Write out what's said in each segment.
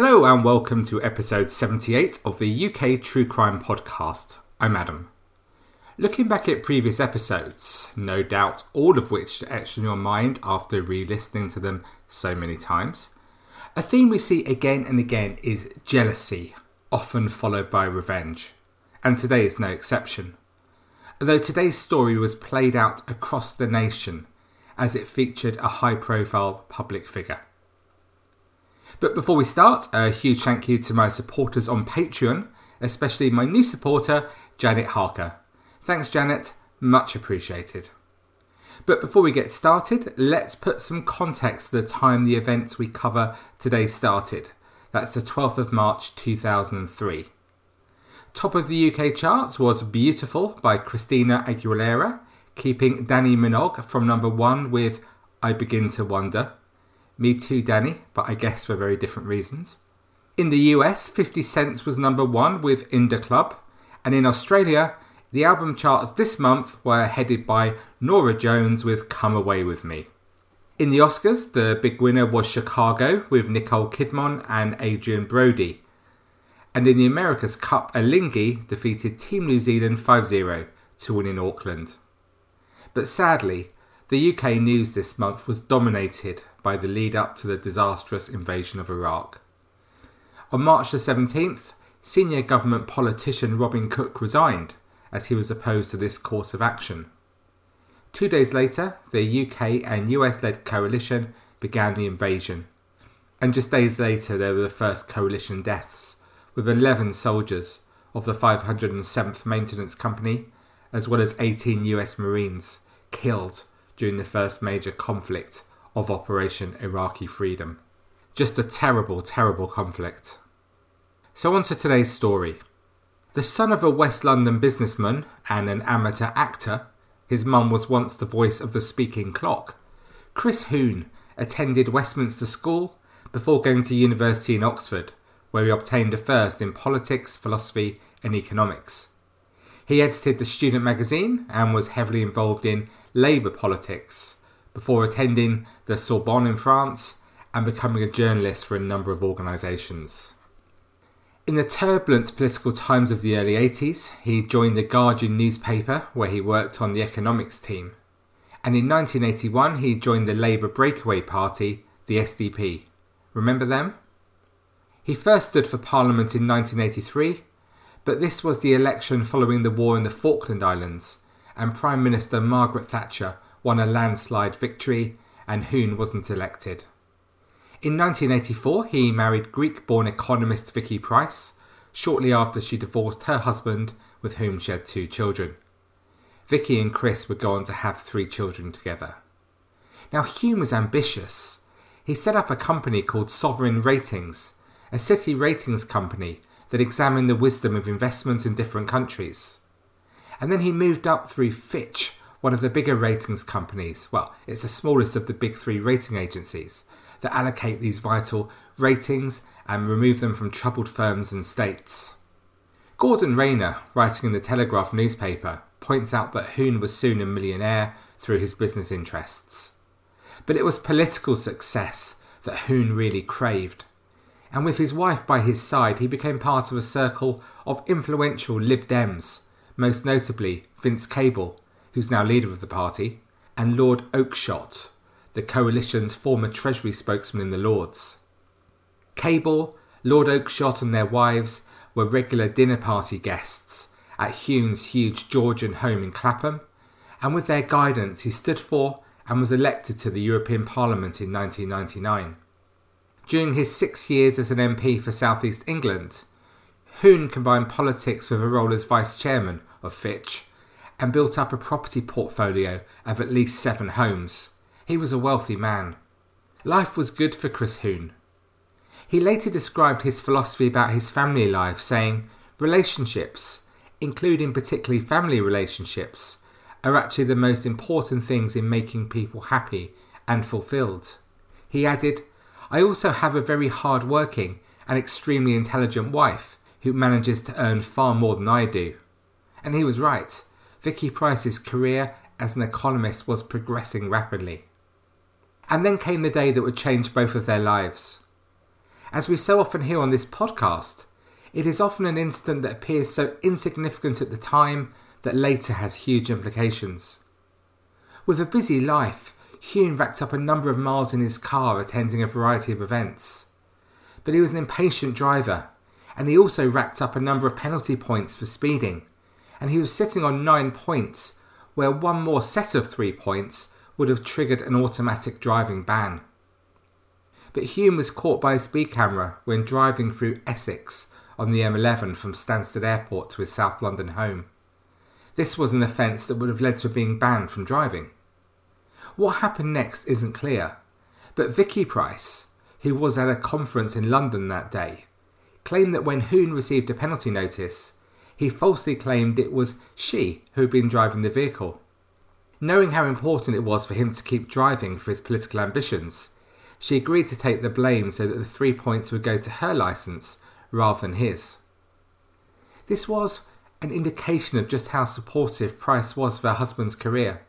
Hello and welcome to episode 78 of the UK True Crime Podcast. I'm Adam. Looking back at previous episodes, no doubt all of which etched in your mind after re listening to them so many times, a theme we see again and again is jealousy, often followed by revenge. And today is no exception. Although today's story was played out across the nation as it featured a high profile public figure. But before we start, a huge thank you to my supporters on Patreon, especially my new supporter, Janet Harker. Thanks, Janet. Much appreciated. But before we get started, let's put some context to the time the events we cover today started. That's the 12th of March 2003. Top of the UK charts was Beautiful by Christina Aguilera, keeping Dannii Minogue from number one with I Begin to Wonder. Me too, Dannii, but I guess for very different reasons. In the US, 50 Cent was number one with In da Club, and in Australia, the album charts this month were headed by Norah Jones with Come Away With Me. In the Oscars, the big winner was Chicago with Nicole Kidman and Adrien Brody. And in the America's Cup, Alinghi defeated Team New Zealand 5 0 to win in Auckland. But sadly, the UK news this month was dominated by the lead up to the disastrous invasion of Iraq. On March the 17th, senior government politician Robin Cook resigned as he was opposed to this course of action. Two days later, the UK and US led coalition began the invasion. And just days later, there were the first coalition deaths, with 11 soldiers of the 507th Maintenance Company, as well as 18 US Marines, killed during the first major conflict of Operation Iraqi Freedom. Just a terrible, terrible conflict. So, on to today's story. The son of a West London businessman and an amateur actor, his mum was once the voice of the speaking clock. Chris Huhne attended Westminster School before going to university in Oxford, where he obtained a first in politics, philosophy, and economics. He edited the student magazine and was heavily involved in Labour politics before attending the Sorbonne in France and becoming a journalist for a number of organisations. In the turbulent political times of the early 80s, he joined the Guardian newspaper where he worked on the economics team. And in 1981, he joined the Labour breakaway party, the SDP. Remember them? He first stood for Parliament in 1983, but this was the election following the war in the Falkland Islands, and Prime Minister Margaret Thatcher won a landslide victory and Huhne wasn't elected. In 1984, he married Greek born economist Vicky Pryce, shortly after she divorced her husband, with whom she had two children. Vicky and Chris would go on to have three children together. Now, Huhne was ambitious. He set up a company called Sovereign Ratings, a city ratings company that examined the wisdom of investment in different countries. And then he moved up through Fitch, one of the bigger ratings companies. Well, it's the smallest of the big three rating agencies, that allocate these vital ratings and remove them from troubled firms and states. Gordon Rayner, writing in the Telegraph newspaper, points out that Huhne was soon a millionaire through his business interests. But it was political success that Huhne really craved. And with his wife by his side, he became part of a circle of influential Lib Dems, most notably Vince Cable, who's now leader of the party, and Lord Oakeshott, the coalition's former Treasury spokesman in the Lords. Cable, Lord Oakeshott, and their wives were regular dinner party guests at Huhne's huge Georgian home in Clapham, and with their guidance, he stood for and was elected to the European Parliament in 1999. During his six years as an MP for South East England, Huhne combined politics with a role as vice chairman of Fitch and built up a property portfolio of at least seven homes. He was a wealthy man. Life was good for Chris Huhne. He later described his philosophy about his family life, saying, Relationships, including particularly family relationships, are actually the most important things in making people happy and fulfilled. He added, I also have a very hard working and extremely intelligent wife who manages to earn far more than I do. And he was right. Vicky Pryce's career as an economist was progressing rapidly. And then came the day that would change both of their lives. As we so often hear on this podcast, it is often an incident that appears so insignificant at the time that later has huge implications. With a busy life, Huhne racked up a number of miles in his car attending a variety of events. But he was an impatient driver, and he also racked up a number of penalty points for speeding, and he was sitting on nine points, where one more set of three points would have triggered an automatic driving ban. But Huhne was caught by a speed camera when driving through Essex on the M11 from Stansted Airport to his South London home. This was an offence that would have led to being banned from driving. What happened next isn't clear, but Vicky Pryce, who was at a conference in London that day, claimed that when Huhne received a penalty notice, he falsely claimed it was she who had been driving the vehicle. Knowing how important it was for him to keep driving for his political ambitions, she agreed to take the blame so that the three points would go to her licence rather than his. This was an indication of just how supportive Pryce was for her husband's career.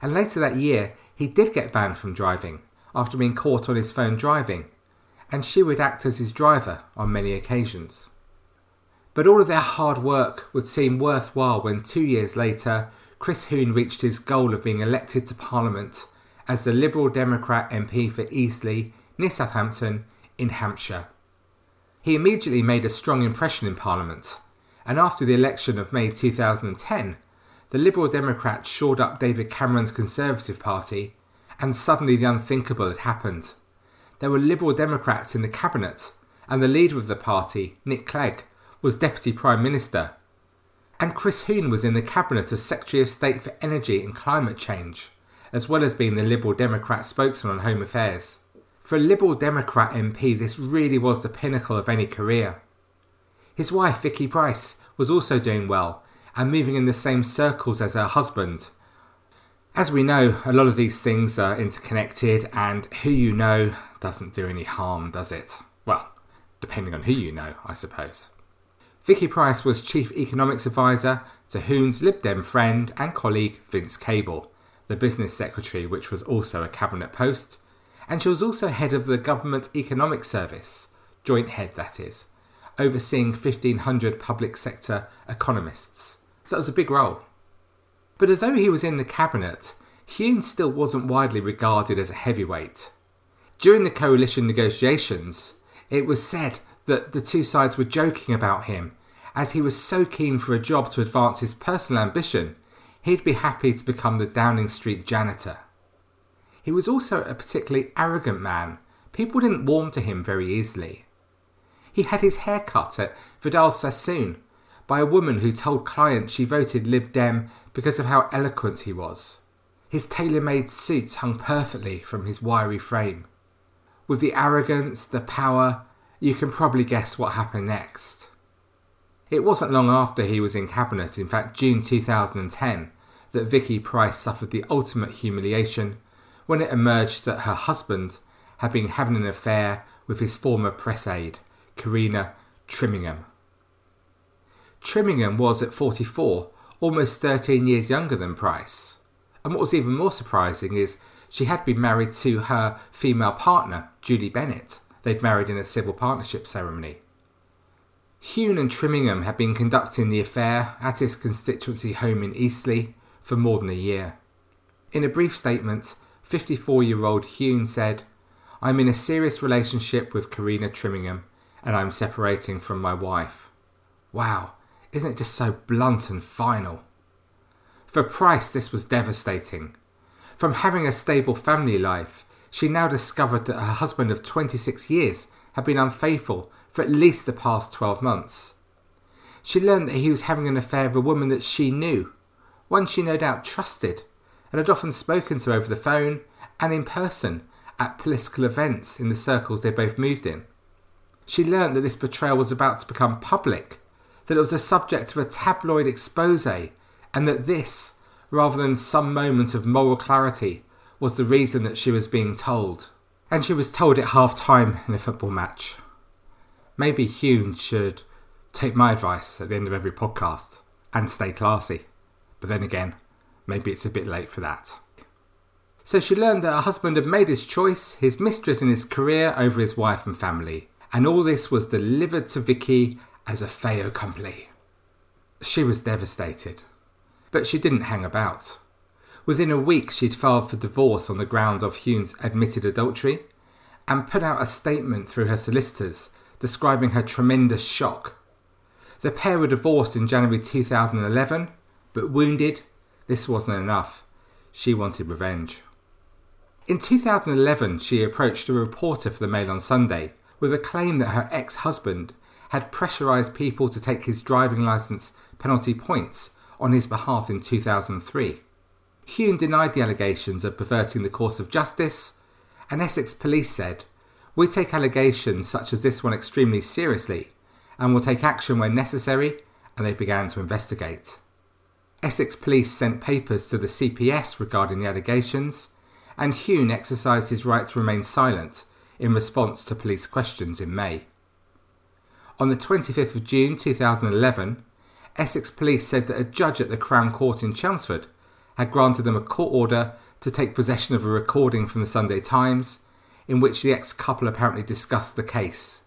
And later that year, he did get banned from driving after being caught on his phone driving, and she would act as his driver on many occasions. But all of their hard work would seem worthwhile when two years later, Chris Huhne reached his goal of being elected to Parliament as the Liberal Democrat MP for Eastleigh, near Southampton, in Hampshire. He immediately made a strong impression in Parliament, and after the election of May 2010, the Liberal Democrats shored up David Cameron's Conservative Party, and suddenly the unthinkable had happened. There were Liberal Democrats in the cabinet, and the leader of the party, Nick Clegg, was Deputy Prime Minister. And Chris Huhne was in the cabinet as Secretary of State for Energy and Climate Change, as well as being the Liberal Democrat spokesman on Home Affairs. For a Liberal Democrat MP, this really was the pinnacle of any career. His wife, Vicky Pryce, was also doing well and moving in the same circles as her husband. As we know, a lot of these things are interconnected, and who you know doesn't do any harm, does it? Well, depending on who you know, I suppose. Vicky Pryce was Chief Economics Advisor to Huhne's Lib Dem friend and colleague Vince Cable, the Business Secretary, which was also a cabinet post, and she was also head of the Government Economic Service, joint head that is, overseeing 1,500 public sector economists. So it was a big role. But although he was in the cabinet, Huhne still wasn't widely regarded as a heavyweight. During the coalition negotiations, it was said that the two sides were joking about him, as he was so keen for a job to advance his personal ambition, he'd be happy to become the Downing Street janitor. He was also a particularly arrogant man. People didn't warm to him very easily. He had his hair cut at Vidal Sassoon by a woman who told clients she voted Lib Dem because of how eloquent he was. His tailor made suits hung perfectly from his wiry frame. With the arrogance, the power, you can probably guess what happened next. It wasn't long after he was in cabinet, in fact June 2010, that Vicky Pryce suffered the ultimate humiliation when it emerged that her husband had been having an affair with his former press aide, Carina Trimingham. Trimingham was at 44, almost 13 years younger than Pryce. And what was even more surprising is she had been married to her female partner, Julie Bennett. They'd married in a civil partnership ceremony. Huhne and Trimingham had been conducting the affair at his constituency home in Eastleigh for more than a year. In a brief statement, 54 year old Huhne said, I'm in a serious relationship with Carina Trimingham and I'm separating from my wife. Wow, isn't it just so blunt and final? For Pryce, this was devastating. From having a stable family life, she now discovered that her husband of 26 years had been unfaithful for at least the past 12 months. She learned that he was having an affair with a woman that she knew, one she no doubt trusted, and had often spoken to over the phone and in person, at political events in the circles they both moved in. She learned that this betrayal was about to become public, that it was the subject of a tabloid expose, and that this, rather than some moment of moral clarity, was the reason that she was being told. And she was told at half time in a football match. Maybe Huhne should take my advice at the end of every podcast and stay classy. But then again, maybe it's a bit late for that. So she learned that her husband had made his choice, his mistress and his career over his wife and family. And all this was delivered to Vicky as a fait accompli. She was devastated. But she didn't hang about. Within a week, she'd filed for divorce on the ground of Huhne's admitted adultery and put out a statement through her solicitors describing her tremendous shock. The pair were divorced in January 2011, but wounded, this wasn't enough. She wanted revenge. In 2011, she approached a reporter for the Mail on Sunday with a claim that her ex husband had pressurised people to take his driving licence penalty points on his behalf in 2003. Huhne denied the allegations of perverting the course of justice, and Essex police said, We take allegations such as this one extremely seriously and will take action when necessary, and they began to investigate. Essex police sent papers to the CPS regarding the allegations, and Huhne exercised his right to remain silent in response to police questions in May. On the 25th of June 2011, Essex police said that a judge at the Crown Court in Chelmsford had granted them a court order to take possession of a recording from the Sunday Times in which the ex couple apparently discussed the case.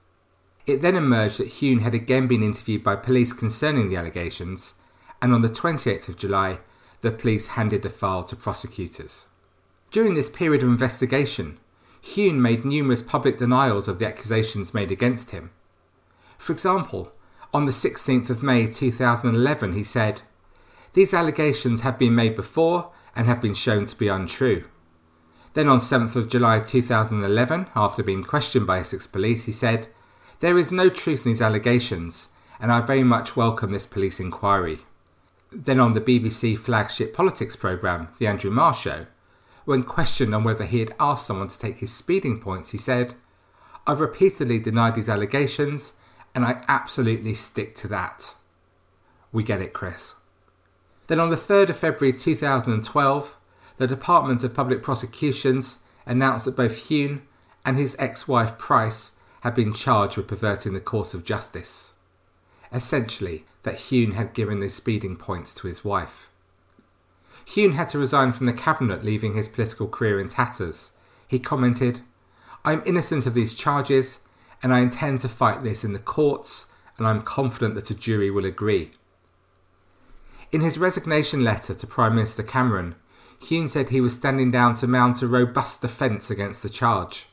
It then emerged that Huhne had again been interviewed by police concerning the allegations, and on the 28th of July, the police handed the file to prosecutors. During this period of investigation, Huhne made numerous public denials of the accusations made against him. For example, on the 16th of May 2011, he said, These allegations have been made before and have been shown to be untrue. Then on 7th of July 2011, after being questioned by Essex police, he said, There is no truth in these allegations, and I very much welcome this police inquiry. Then on the BBC flagship politics programme, The Andrew Marr Show, when questioned on whether he had asked someone to take his speeding points, he said, I've repeatedly denied these allegations, and I absolutely stick to that. We get it, Chris. Then on the 3rd of February 2012, the Department of Public Prosecutions announced that both Huhne and his ex wife Pryce had been charged with perverting the course of justice. Essentially, that Huhne had given the speeding points to his wife. Huhne had to resign from the cabinet, leaving his political career in tatters. He commented, I'm innocent of these charges, and I intend to fight this in the courts, and I'm confident that a jury will agree. In his resignation letter to Prime Minister Cameron, Huhne said he was standing down to mount a robust defence against the charge.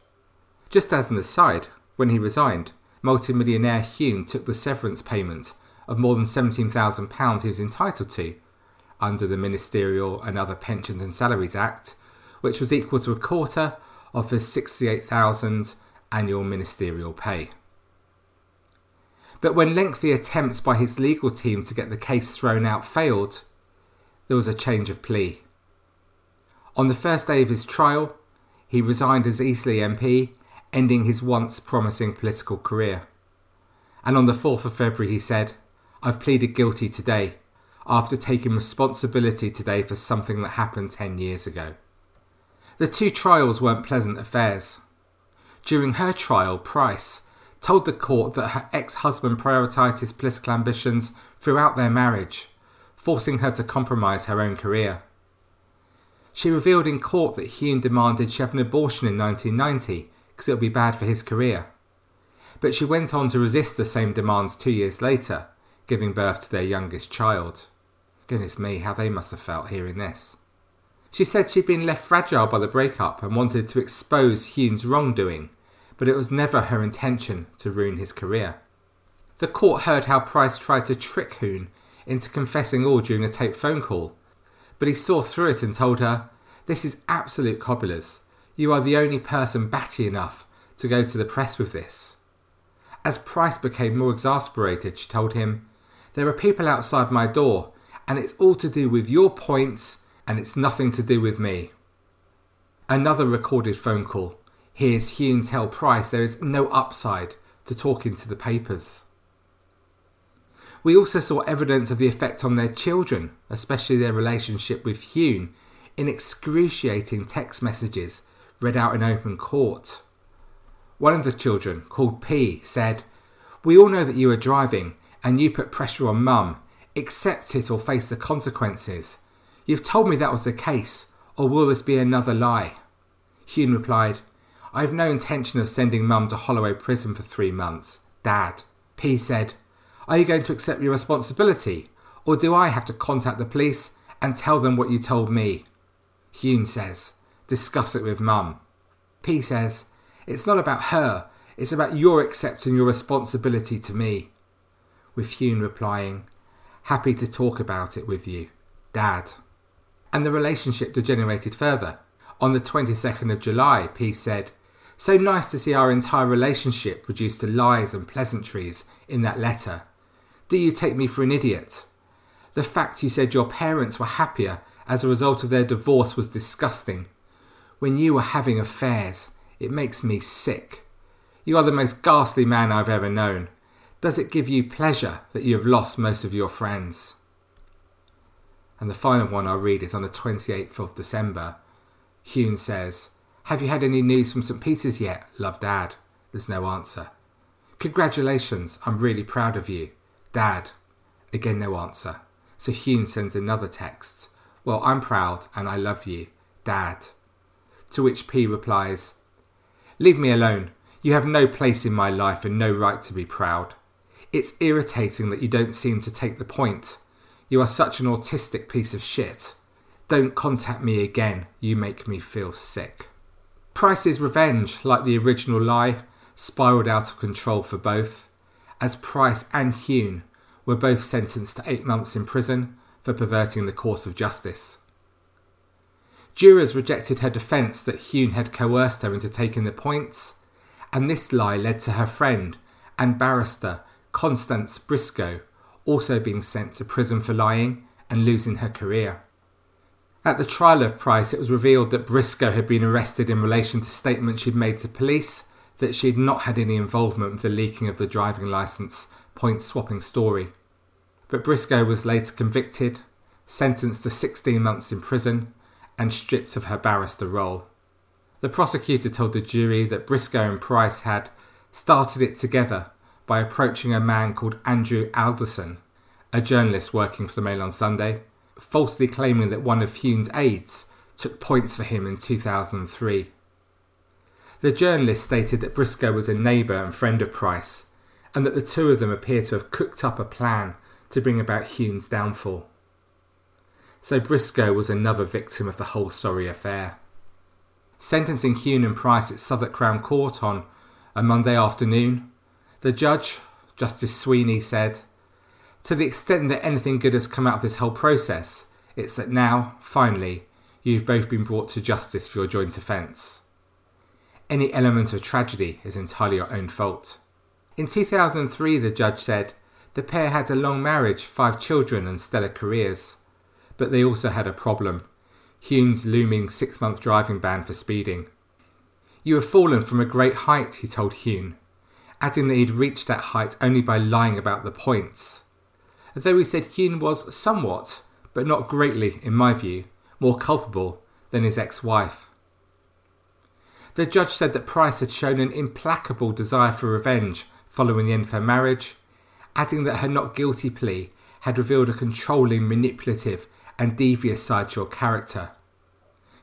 Just as an aside, when he resigned, multimillionaire Huhne took the severance payment of more than £17,000 he was entitled to under the Ministerial and Other Pensions and Salaries Act, which was equal to a quarter of his 68,000 annual ministerial pay. But when lengthy attempts by his legal team to get the case thrown out failed, there was a change of plea. On the first day of his trial, he resigned as Eastleigh MP, ending his once promising political career. And on the 4th of February, he said, I've pleaded guilty today after taking responsibility today for something that happened 10 years ago. The two trials weren't pleasant affairs. During her trial, Pryce told the court that her ex husband prioritised his political ambitions throughout their marriage, forcing her to compromise her own career. She revealed in court that Huhne demanded she have an abortion in 1990 because it would be bad for his career. But she went on to resist the same demands two years later, giving birth to their youngest child. Goodness me, how they must have felt hearing this. She said she'd been left fragile by the breakup and wanted to expose Huhne's wrongdoing, but it was never her intention to ruin his career. The court heard how Pryce tried to trick Huhne into confessing all during a taped phone call, but he saw through it and told her, This is absolute cobblers. You are the only person batty enough to go to the press with this. As Pryce became more exasperated, she told him, There are people outside my door and it's all to do with your points and it's nothing to do with me. Another recorded phone call hears Huhne tell Pryce there is no upside to talking to the papers. We also saw evidence of the effect on their children, especially their relationship with Huhne, in excruciating text messages read out in open court. One of the children, called P, said, We all know that you are driving and you put pressure on mum. Accept it or face the consequences. You've told me that was the case, or will this be another lie? Huhne replied, I have no intention of sending mum to Holloway prison for three months. Dad. P said, Are you going to accept your responsibility, or do I have to contact the police and tell them what you told me? Huhne says, Discuss it with mum. P says, It's not about her, it's about your accepting your responsibility to me. With Huhne replying, Happy to talk about it with you, Dad. And the relationship degenerated further. On the 22nd of July, P said, So nice to see our entire relationship reduced to lies and pleasantries in that letter. Do you take me for an idiot? The fact you said your parents were happier as a result of their divorce was disgusting. When you were having affairs, it makes me sick. You are the most ghastly man I've ever known. Does it give you pleasure that you have lost most of your friends? And the final one I'll read is on the 28th of December. Huhne says, Have you had any news from St. Peter's yet? Love, Dad. There's no answer. Congratulations, I'm really proud of you. Dad. Again, no answer. So Huhne sends another text. Well, I'm proud and I love you, Dad. To which P replies, Leave me alone. You have no place in my life and no right to be proud. It's irritating that you don't seem to take the point. You are such an autistic piece of shit. Don't contact me again. You make me feel sick. Pryce's revenge, like the original lie, spiraled out of control for both, as Pryce and Huhne were both sentenced to eight months in prison for perverting the course of justice. Jurors rejected her defence that Huhne had coerced her into taking the points, and this lie led to her friend and barrister Constance Briscoe also being sent to prison for lying and losing her career. At the trial of Pryce, it was revealed that Briscoe had been arrested in relation to statements she'd made to police that she had not had any involvement with the leaking of the driving licence point swapping story. But Briscoe was later convicted, sentenced to 16 months in prison, and stripped of her barrister role. The prosecutor told the jury that Briscoe and Pryce had started it together by approaching a man called Andrew Alderson, a journalist working for the Mail on Sunday, falsely claiming that one of Huhne's aides took points for him in 2003. The journalist stated that Briscoe was a neighbour and friend of Pryce, and that the two of them appear to have cooked up a plan to bring about Huhne's downfall. So Briscoe was another victim of the whole sorry affair. Sentencing Huhne and Pryce at Southwark Crown Court on a Monday afternoon, the judge, Justice Sweeney, said, To the extent that anything good has come out of this whole process, it's that now, finally, you've both been brought to justice for your joint offence. Any element of tragedy is entirely your own fault. In 2003, the judge said, the pair had a long marriage, five children, and stellar careers. But they also had a problem Huhne's looming six month driving ban for speeding. You have fallen from a great height, he told Huhne, adding that he'd reached that height only by lying about the points. Though he said Huhne was somewhat, but not greatly, in my view, more culpable than his ex wife. The judge said that Pryce had shown an implacable desire for revenge following the end of her marriage adding that her not guilty plea had revealed a controlling, manipulative, and devious side to her character.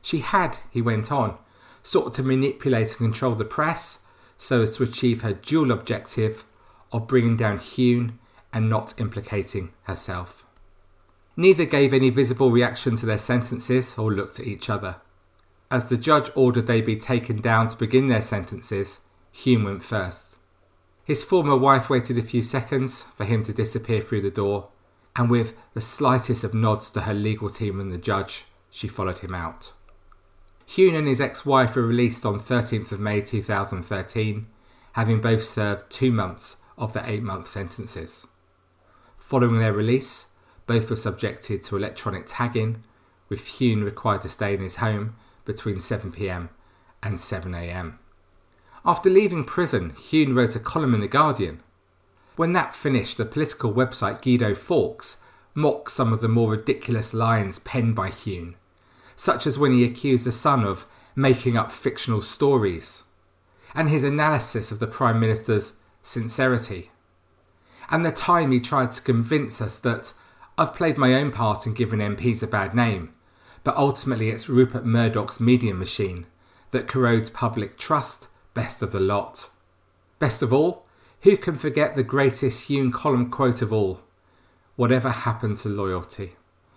She had, he went on, sought to manipulate and control the press so as to achieve her dual objective of bringing down Huhne and not implicating herself. Neither gave any visible reaction to their sentences or looked at each other. As the judge ordered they be taken down to begin their sentences, Huhne went first. His former wife waited a few seconds for him to disappear through the door, and with the slightest of nods to her legal team and the judge, she followed him out. Huhne and his ex wife were released on 13th of May 2013, having both served two months of their eight month sentences. Following their release, both were subjected to electronic tagging, with Huhne required to stay in his home between 7pm and 7am. After leaving prison, Huhne wrote a column in The Guardian. When that finished, the political website Guido Fawkes mocked some of the more ridiculous lines penned by Huhne, such as when he accused the son of making up fictional stories, and his analysis of the Prime Minister's sincerity, and the time he tried to convince us that I've played my own part in giving MPs a bad name, but ultimately it's Rupert Murdoch's media machine that corrodes public trust best of the lot. Best of all, who can forget the greatest Huhne column quote of all? Whatever happened to loyalty?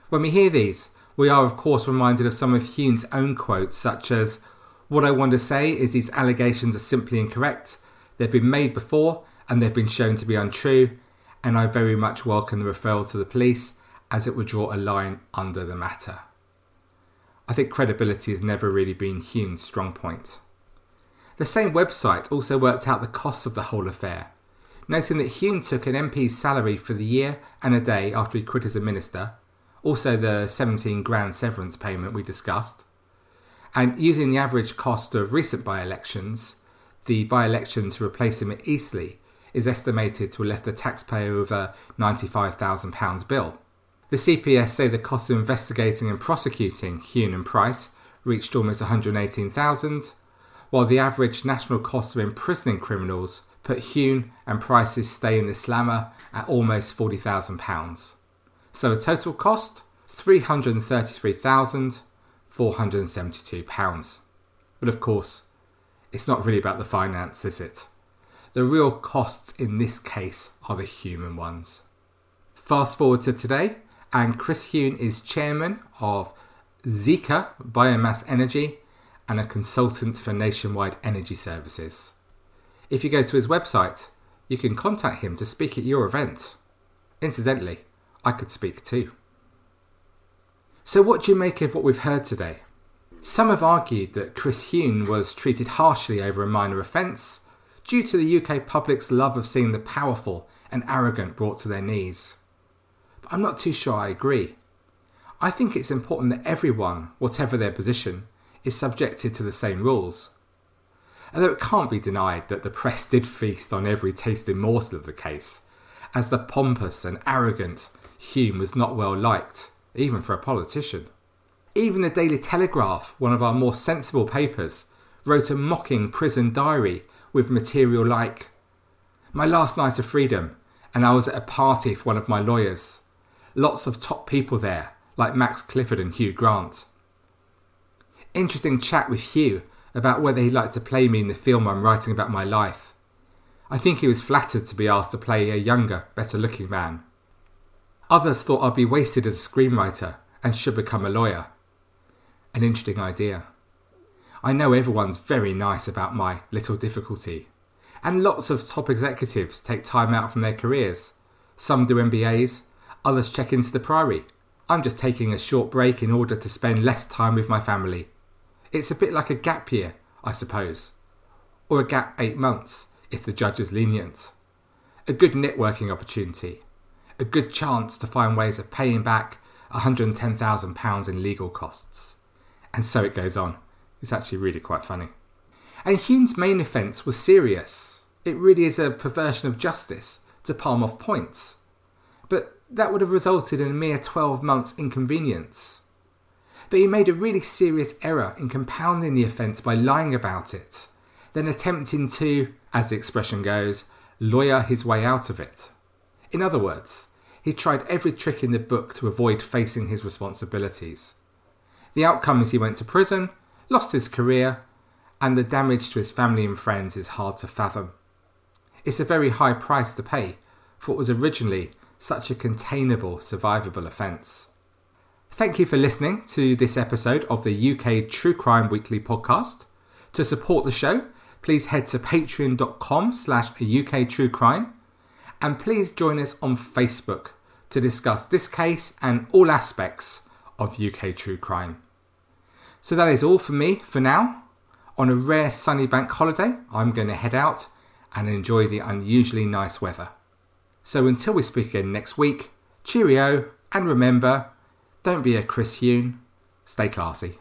When we hear these, we are of course reminded of some of Huhne's own quotes, such as, What I want to say is these allegations are simply incorrect, they've been made before, and they've been shown to be untrue, and I very much welcome the referral to the police as it would draw a line under the matter. I think credibility has never really been Huhne's strong point. The same website also worked out the costs of the whole affair, noting that Huhne took an MP's salary for the year and a day after he quit as a minister, also the 17 grand severance payment we discussed, and using the average cost of recent by elections, the by election to replace him at Eastleigh is estimated to have left the taxpayer with a £95,000 bill. The CPS say the cost of investigating and prosecuting Huhne and Pryce reached almost £118,000, while the average national cost of imprisoning criminals put Huhne and Pryce's stay in the slammer at almost £40,000. So a total cost £333,472. But of course, it's not really about the finance, is it? The real costs in this case are the human ones. Fast forward to today, and Chris Huhne is chairman of Zilkha Biomass Energy and a consultant for nationwide energy services. If you go to his website, you can contact him to speak at your event. Incidentally, I could speak too. So, what do you make of what we've heard today? Some have argued that Chris Huhne was treated harshly over a minor offence due to the UK public's love of seeing the powerful and arrogant brought to their knees. But I'm not too sure I agree. I think it's important that everyone, whatever their position, is subjected to the same rules. Although it can't be denied that the press did feast on every tasting morsel of the case, as the pompous and arrogant Huhne was not well liked, even for a politician. Even the Daily Telegraph, one of our more sensible papers, wrote a mocking prison diary with material like My last night of freedom, and I was at a party for one of my lawyers. Lots of top people there, like Max Clifford and Hugh Grant. Interesting chat with Hugh about whether he'd like to play me in the film I'm writing about my life. I think he was flattered to be asked to play a younger, better looking man. Others thought I'd be wasted as a screenwriter and should become a lawyer an interesting idea. I know everyone's very nice about my little difficulty, and lots of top executives take time out from their careers. Some do MBAs, others check into the Priory. I'm just taking a short break in order to spend less time with my family. It's a bit like a gap year, I suppose, or a gap eight months if the judge is lenient. A good networking opportunity, a good chance to find ways of paying back £110,000 in legal costs. And so it goes on. It's actually really quite funny. And Huhne's main offence was serious. It really is a perversion of justice to palm off points. But that would have resulted in a mere 12 months inconvenience. But he made a really serious error in compounding the offence by lying about it, then attempting to, as the expression goes, lawyer his way out of it. In other words, he tried every trick in the book to avoid facing his responsibilities. The outcome is he went to prison, lost his career, and the damage to his family and friends is hard to fathom. It's a very high price to pay for what was originally such a containable, survivable offence. Thank you for listening to this episode of the UK True Crime Weekly podcast. To support the show, please head to patreon.com slash UK True Crime and please join us on Facebook to discuss this case and all aspects of UK true crime. So that is all for me for now. On a rare sunny bank holiday, I'm going to head out and enjoy the unusually nice weather. So until we speak again next week, cheerio, and remember, don't be a Chris Huhne, stay classy.